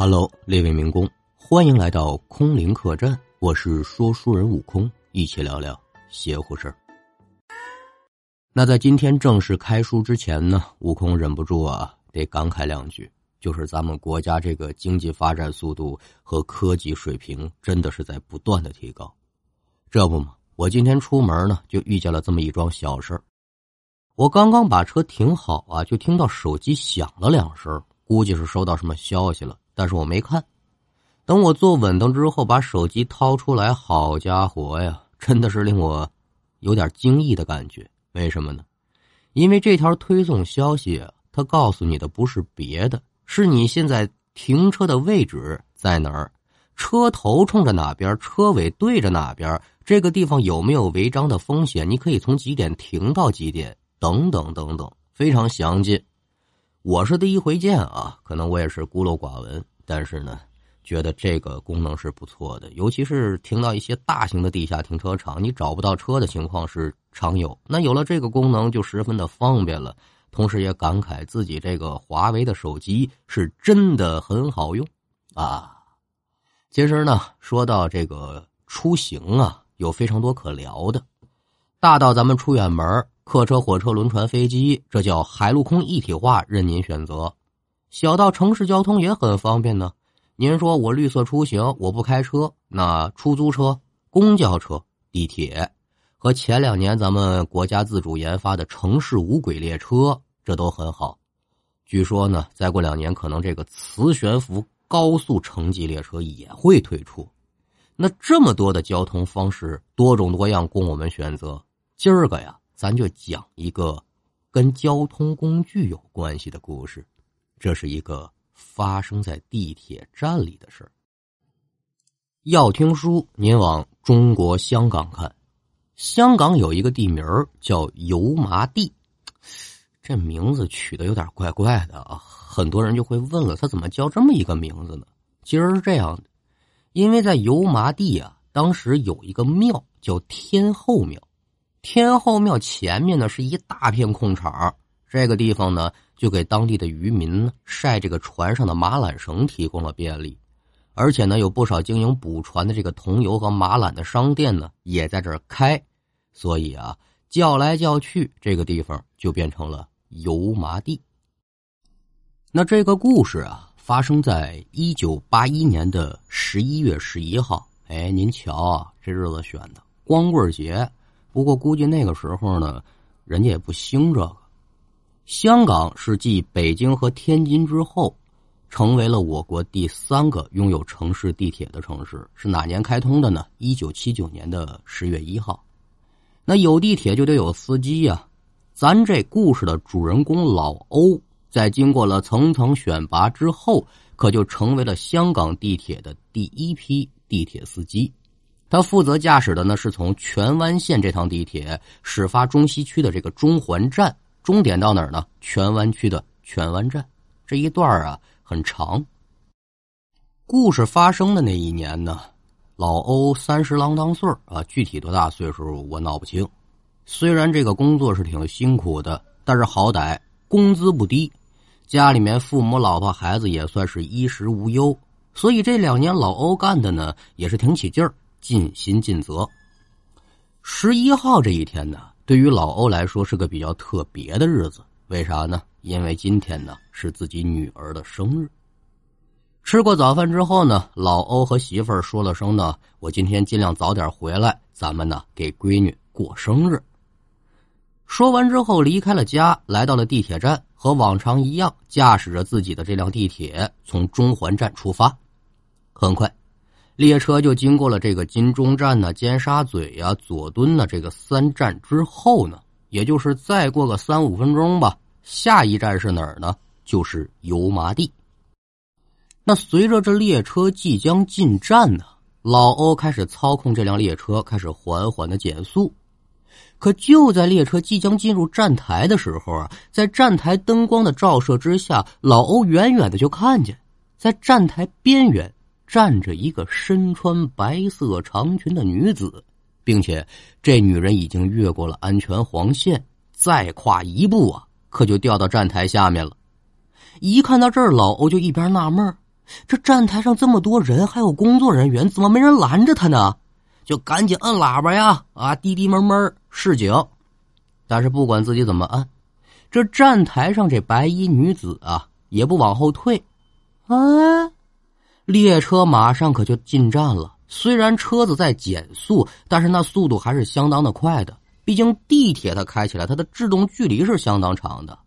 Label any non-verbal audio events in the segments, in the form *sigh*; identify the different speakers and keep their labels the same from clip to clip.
Speaker 1: Hello，列位民工，欢迎来到空灵客栈，我是说书人悟空，一起聊聊邪乎事儿。那在今天正式开书之前呢，悟空忍不住啊，得感慨两句，就是咱们国家这个经济发展速度和科技水平真的是在不断的提高。这不嘛，我今天出门呢，就遇见了这么一桩小事儿。我刚刚把车停好啊，就听到手机响了两声，估计是收到什么消息了。但是我没看，等我坐稳当之后，把手机掏出来，好家伙呀，真的是令我有点惊异的感觉。为什么呢？因为这条推送消息，它告诉你的不是别的，是你现在停车的位置在哪儿，车头冲着哪边，车尾对着哪边，这个地方有没有违章的风险，你可以从几点停到几点，等等等等，非常详尽。我是第一回见啊，可能我也是孤陋寡闻，但是呢，觉得这个功能是不错的，尤其是停到一些大型的地下停车场，你找不到车的情况是常有。那有了这个功能，就十分的方便了。同时也感慨自己这个华为的手机是真的很好用啊。其实呢，说到这个出行啊，有非常多可聊的，大到咱们出远门。客车、火车、轮船、飞机，这叫海陆空一体化，任您选择。小到城市交通也很方便呢。您说我绿色出行，我不开车，那出租车、公交车、地铁和前两年咱们国家自主研发的城市无轨列车，这都很好。据说呢，再过两年，可能这个磁悬浮高速城际列车也会推出。那这么多的交通方式，多种多样，供我们选择。今儿个呀。咱就讲一个跟交通工具有关系的故事，这是一个发生在地铁站里的事儿。要听书，您往中国香港看。香港有一个地名叫油麻地，这名字取的有点怪怪的啊。很多人就会问了，他怎么叫这么一个名字呢？其实是这样的，因为在油麻地啊，当时有一个庙叫天后庙。天后庙前面呢是一大片空场，这个地方呢就给当地的渔民晒这个船上的马缆绳提供了便利，而且呢有不少经营捕船的这个桐油和马缆的商店呢也在这儿开，所以啊叫来叫去，这个地方就变成了油麻地。那这个故事啊发生在一九八一年的十一月十一号，哎，您瞧啊，这日子选的光棍节。不过估计那个时候呢，人家也不兴这个。香港是继北京和天津之后，成为了我国第三个拥有城市地铁的城市。是哪年开通的呢？一九七九年的十月一号。那有地铁就得有司机呀。咱这故事的主人公老欧，在经过了层层选拔之后，可就成为了香港地铁的第一批地铁司机。他负责驾驶的呢，是从荃湾线这趟地铁始发中西区的这个中环站，终点到哪儿呢？荃湾区的荃湾站。这一段啊很长。故事发生的那一年呢，老欧三十郎当岁啊，具体多大岁数我闹不清。虽然这个工作是挺辛苦的，但是好歹工资不低，家里面父母、老婆、孩子也算是衣食无忧，所以这两年老欧干的呢也是挺起劲儿。尽心尽责。十一号这一天呢，对于老欧来说是个比较特别的日子。为啥呢？因为今天呢是自己女儿的生日。吃过早饭之后呢，老欧和媳妇儿说了声呢：“我今天尽量早点回来，咱们呢给闺女过生日。”说完之后，离开了家，来到了地铁站，和往常一样，驾驶着自己的这辆地铁从中环站出发。很快。列车就经过了这个金钟站呢、尖沙咀呀、佐敦呢这个三站之后呢，也就是再过个三五分钟吧，下一站是哪儿呢？就是油麻地。那随着这列车即将进站呢，老欧开始操控这辆列车，开始缓缓的减速。可就在列车即将进入站台的时候啊，在站台灯光的照射之下，老欧远远的就看见，在站台边缘。站着一个身穿白色长裙的女子，并且这女人已经越过了安全黄线，再跨一步啊，可就掉到站台下面了。一看到这儿，老欧就一边纳闷这站台上这么多人，还有工作人员，怎么没人拦着他呢？就赶紧摁喇叭呀！啊，滴滴闷闷示警。但是不管自己怎么按，这站台上这白衣女子啊，也不往后退。啊，列车马上可就进站了。虽然车子在减速，但是那速度还是相当的快的。毕竟地铁它开起来，它的制动距离是相当长的。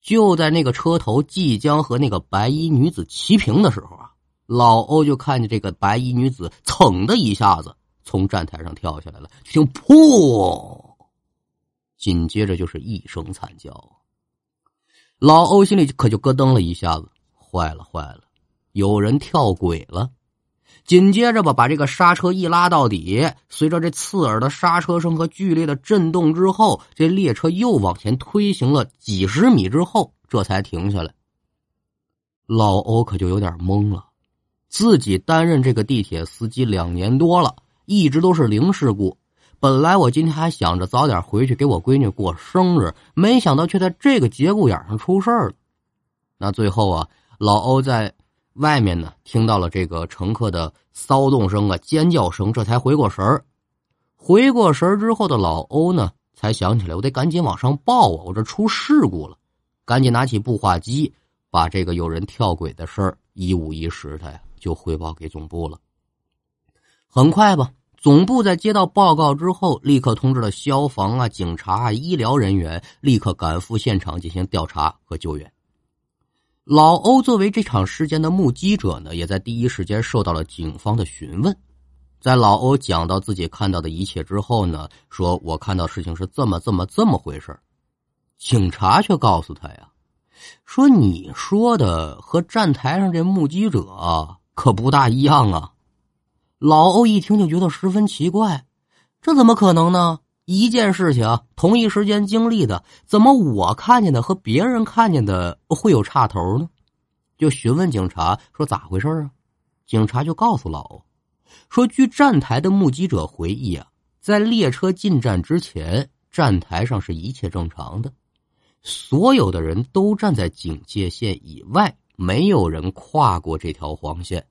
Speaker 1: 就在那个车头即将和那个白衣女子齐平的时候啊，老欧就看见这个白衣女子噌的一下子从站台上跳下来了，就听“噗”，紧接着就是一声惨叫。老欧心里可就咯噔了一下子，坏了坏了，有人跳轨了。紧接着吧，把这个刹车一拉到底，随着这刺耳的刹车声和剧烈的震动之后，这列车又往前推行了几十米之后，这才停下来。老欧可就有点懵了，自己担任这个地铁司机两年多了，一直都是零事故。本来我今天还想着早点回去给我闺女过生日，没想到却在这个节骨眼上出事了。那最后啊，老欧在。外面呢，听到了这个乘客的骚动声啊、尖叫声，这才回过神儿。回过神儿之后的老欧呢，才想起来，我得赶紧往上报啊！我这出事故了，赶紧拿起步话机，把这个有人跳轨的事儿一五一十的呀，就汇报给总部了。很快吧，总部在接到报告之后，立刻通知了消防啊、警察啊、医疗人员，立刻赶赴现场进行调查和救援。老欧作为这场事件的目击者呢，也在第一时间受到了警方的询问。在老欧讲到自己看到的一切之后呢，说我看到事情是这么这么这么回事警察却告诉他呀，说你说的和站台上这目击者可不大一样啊。老欧一听就觉得十分奇怪，这怎么可能呢？一件事情同一时间经历的，怎么我看见的和别人看见的会有差头呢？就询问警察说咋回事啊？警察就告诉老欧说，据站台的目击者回忆啊，在列车进站之前，站台上是一切正常的，所有的人都站在警戒线以外，没有人跨过这条黄线，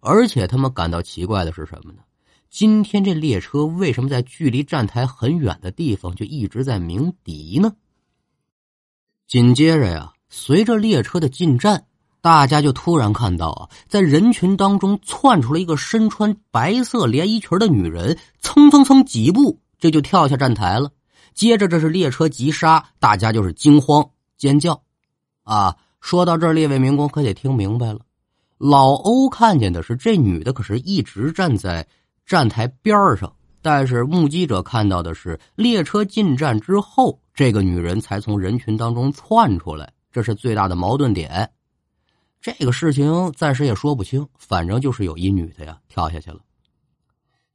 Speaker 1: 而且他们感到奇怪的是什么呢？今天这列车为什么在距离站台很远的地方就一直在鸣笛呢？紧接着呀，随着列车的进站，大家就突然看到啊，在人群当中窜出了一个身穿白色连衣裙的女人，蹭蹭蹭几步，这就跳下站台了。接着这是列车急刹，大家就是惊慌尖叫。啊，说到这儿，列位民工可得听明白了，老欧看见的是这女的，可是一直站在。站台边上，但是目击者看到的是列车进站之后，这个女人才从人群当中窜出来，这是最大的矛盾点。这个事情暂时也说不清，反正就是有一女的呀跳下去了。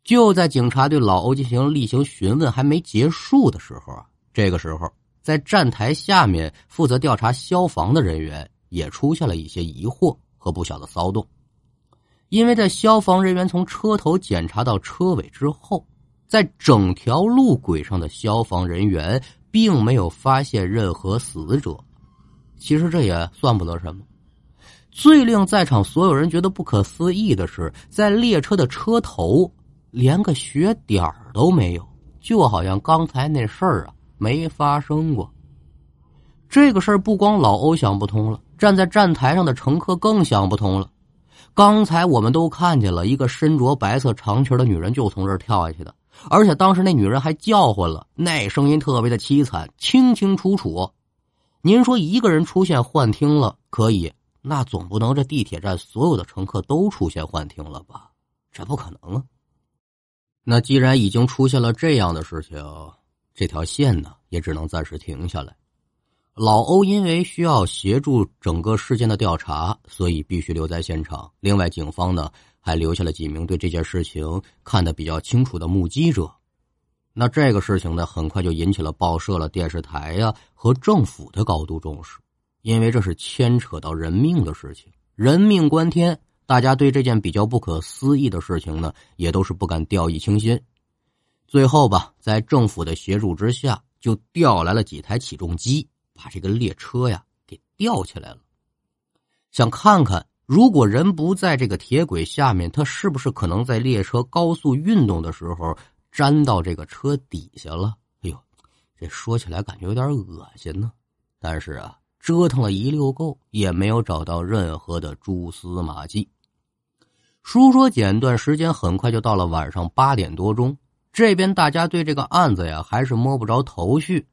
Speaker 1: 就在警察对老欧进行例行询问还没结束的时候啊，这个时候在站台下面负责调查消防的人员也出现了一些疑惑和不小的骚动。因为在消防人员从车头检查到车尾之后，在整条路轨上的消防人员并没有发现任何死者。其实这也算不得什么。最令在场所有人觉得不可思议的是，在列车的车头连个血点儿都没有，就好像刚才那事儿啊没发生过。这个事儿不光老欧想不通了，站在站台上的乘客更想不通了。刚才我们都看见了一个身着白色长裙的女人，就从这儿跳下去的，而且当时那女人还叫唤了，那声音特别的凄惨，清清楚楚。您说一个人出现幻听了可以，那总不能这地铁站所有的乘客都出现幻听了吧？这不可能啊！那既然已经出现了这样的事情，这条线呢也只能暂时停下来。老欧因为需要协助整个事件的调查，所以必须留在现场。另外，警方呢还留下了几名对这件事情看得比较清楚的目击者。那这个事情呢，很快就引起了报社了、电视台呀和政府的高度重视，因为这是牵扯到人命的事情，人命关天。大家对这件比较不可思议的事情呢，也都是不敢掉以轻心。最后吧，在政府的协助之下，就调来了几台起重机。把这个列车呀给吊起来了。想看看如果人不在这个铁轨下面，他是不是可能在列车高速运动的时候粘到这个车底下了？哎呦，这说起来感觉有点恶心呢。但是啊，折腾了一溜够，也没有找到任何的蛛丝马迹。书说简短，时间很快就到了晚上八点多钟。这边大家对这个案子呀还是摸不着头绪，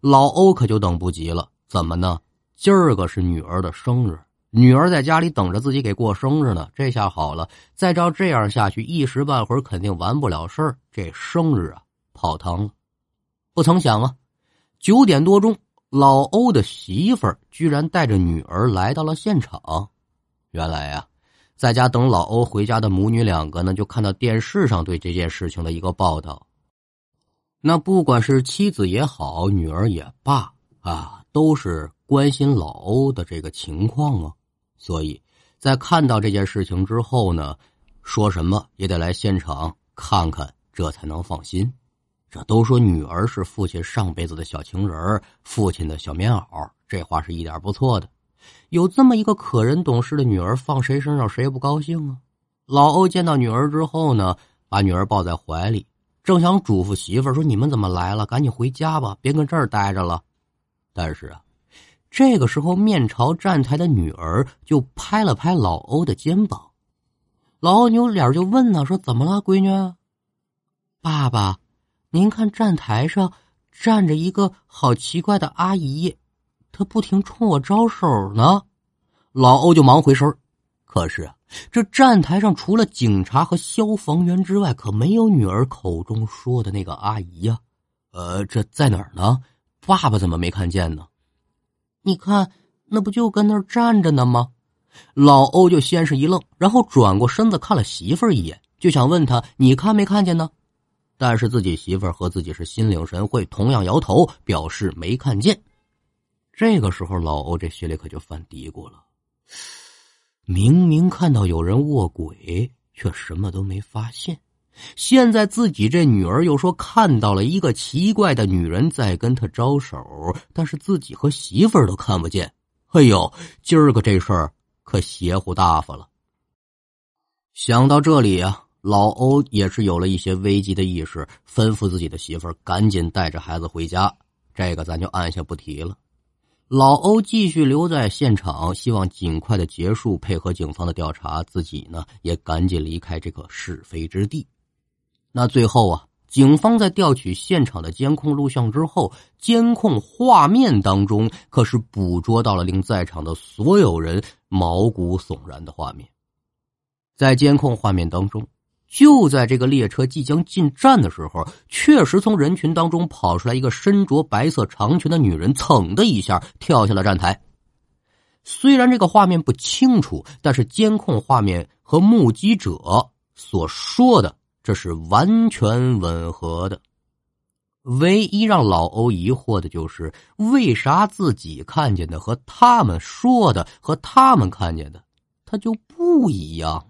Speaker 1: 老欧可就等不及了。怎么呢？今儿个是女儿的生日，女儿在家里等着自己给过生日呢。这下好了，再照这样下去，一时半会儿肯定完不了事儿，这生日啊泡汤了。不曾想啊，九点多钟，老欧的媳妇儿居然带着女儿来到了现场。原来呀。在家等老欧回家的母女两个呢，就看到电视上对这件事情的一个报道。那不管是妻子也好，女儿也罢啊，都是关心老欧的这个情况啊。所以在看到这件事情之后呢，说什么也得来现场看看，这才能放心。这都说女儿是父亲上辈子的小情人，父亲的小棉袄，这话是一点不错的。有这么一个可人懂事的女儿，放谁身上谁不高兴啊？老欧见到女儿之后呢，把女儿抱在怀里，正想嘱咐媳妇儿说：“你们怎么来了？赶紧回家吧，别跟这儿待着了。”但是啊，这个时候面朝站台的女儿就拍了拍老欧的肩膀，老欧扭脸就问呢：“说怎么了，闺女？爸爸，您看站台上站着一个好奇怪的阿姨。”她不停冲我招手呢，老欧就忙回身可是啊，这站台上除了警察和消防员之外，可没有女儿口中说的那个阿姨呀。呃，这在哪儿呢？爸爸怎么没看见呢？你看，那不就跟那儿站着呢吗？老欧就先是一愣，然后转过身子看了媳妇儿一眼，就想问他：“你看没看见呢？”但是自己媳妇儿和自己是心领神会，同样摇头表示没看见。这个时候，老欧这心里可就犯嘀咕了：明明看到有人卧轨，却什么都没发现；现在自己这女儿又说看到了一个奇怪的女人在跟他招手，但是自己和媳妇儿都看不见。哎呦，今儿个这事儿可邪乎大发了！想到这里啊，老欧也是有了一些危机的意识，吩咐自己的媳妇儿赶紧带着孩子回家。这个咱就按下不提了。老欧继续留在现场，希望尽快的结束，配合警方的调查。自己呢，也赶紧离开这个是非之地。那最后啊，警方在调取现场的监控录像之后，监控画面当中可是捕捉到了令在场的所有人毛骨悚然的画面。在监控画面当中。就在这个列车即将进站的时候，确实从人群当中跑出来一个身着白色长裙的女人，噌的一下跳下了站台。虽然这个画面不清楚，但是监控画面和目击者所说的这是完全吻合的。唯一让老欧疑惑的就是，为啥自己看见的和他们说的和他们看见的，他就不一样。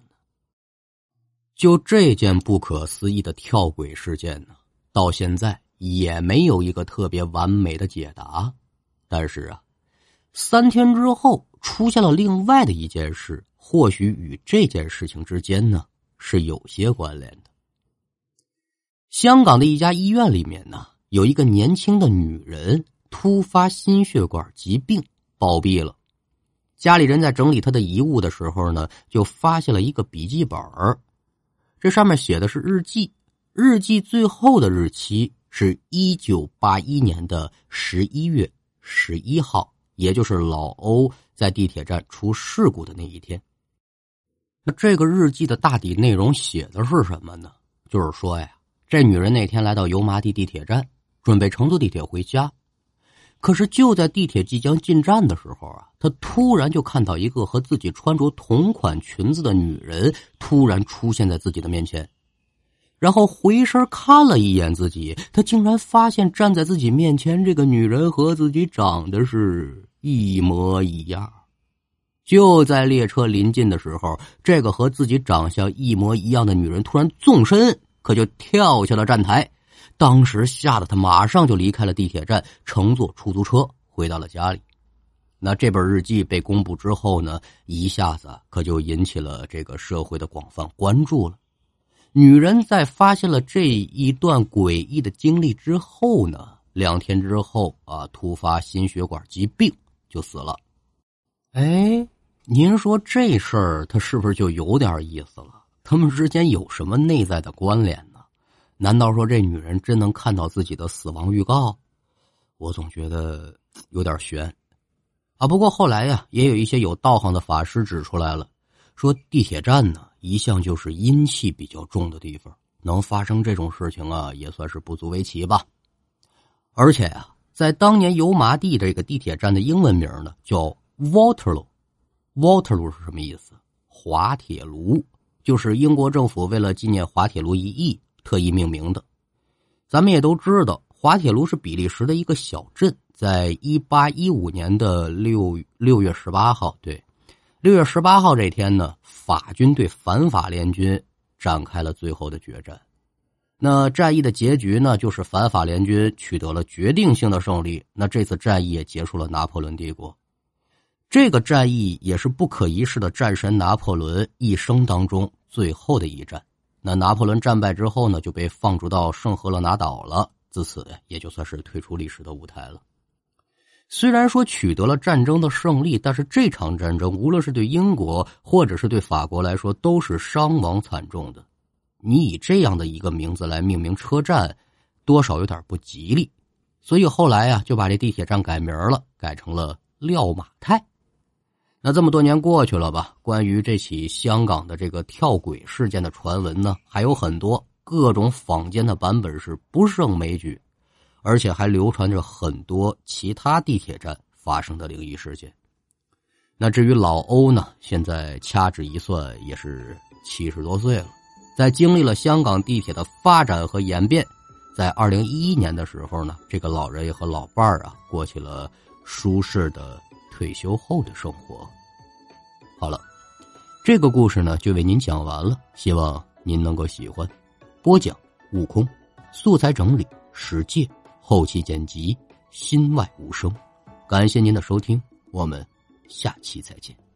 Speaker 1: 就这件不可思议的跳轨事件呢，到现在也没有一个特别完美的解答。但是啊，三天之后出现了另外的一件事，或许与这件事情之间呢是有些关联的。香港的一家医院里面呢，有一个年轻的女人突发心血管疾病暴毙了，家里人在整理她的遗物的时候呢，就发现了一个笔记本。这上面写的是日记，日记最后的日期是一九八一年的十一月十一号，也就是老欧在地铁站出事故的那一天。那这个日记的大体内容写的是什么呢？就是说呀，这女人那天来到油麻地地铁站，准备乘坐地铁回家。可是就在地铁即将进站的时候啊，他突然就看到一个和自己穿着同款裙子的女人突然出现在自己的面前，然后回身看了一眼自己，他竟然发现站在自己面前这个女人和自己长得是一模一样。就在列车临近的时候，这个和自己长相一模一样的女人突然纵身，可就跳下了站台。当时吓得他马上就离开了地铁站，乘坐出租车回到了家里。那这本日记被公布之后呢，一下子可就引起了这个社会的广泛关注了。女人在发现了这一段诡异的经历之后呢，两天之后啊，突发心血管疾病就死了。哎，您说这事儿他是不是就有点意思了？他们之间有什么内在的关联？难道说这女人真能看到自己的死亡预告？我总觉得 *tsk* 有点悬。啊，不过后来呀，也有一些有道行的法师指出来了，说地铁站呢一向就是阴气比较重的地方，能发生这种事情啊，也算是不足为奇吧。而且呀，在当年油麻地这个地铁站的英文名呢叫 Waterloo，Waterloo 是什么意思？滑铁卢，就是英国政府为了纪念滑铁卢一役特意命名的。咱们也都知道，滑铁卢是比利时的一个小镇。在一八一五年的六六月十八号，对，六月十八号这天呢，法军对反法联军展开了最后的决战。那战役的结局呢，就是反法联军取得了决定性的胜利。那这次战役也结束了拿破仑帝国。这个战役也是不可一世的战神拿破仑一生当中最后的一战。那拿破仑战败之后呢，就被放逐到圣赫勒拿岛了。自此，也就算是退出历史的舞台了。虽然说取得了战争的胜利，但是这场战争无论是对英国或者是对法国来说，都是伤亡惨重的。你以这样的一个名字来命名车站，多少有点不吉利。所以后来呀，就把这地铁站改名了，改成了廖马泰。那这么多年过去了吧？关于这起香港的这个跳轨事件的传闻呢，还有很多各种坊间的版本是不胜枚举。而且还流传着很多其他地铁站发生的灵异事件。那至于老欧呢？现在掐指一算也是七十多岁了。在经历了香港地铁的发展和演变，在二零一一年的时候呢，这个老人也和老伴儿啊过起了舒适的退休后的生活。好了，这个故事呢就为您讲完了，希望您能够喜欢。播讲：悟空，素材整理：史界。后期剪辑，心外无声。感谢您的收听，我们下期再见。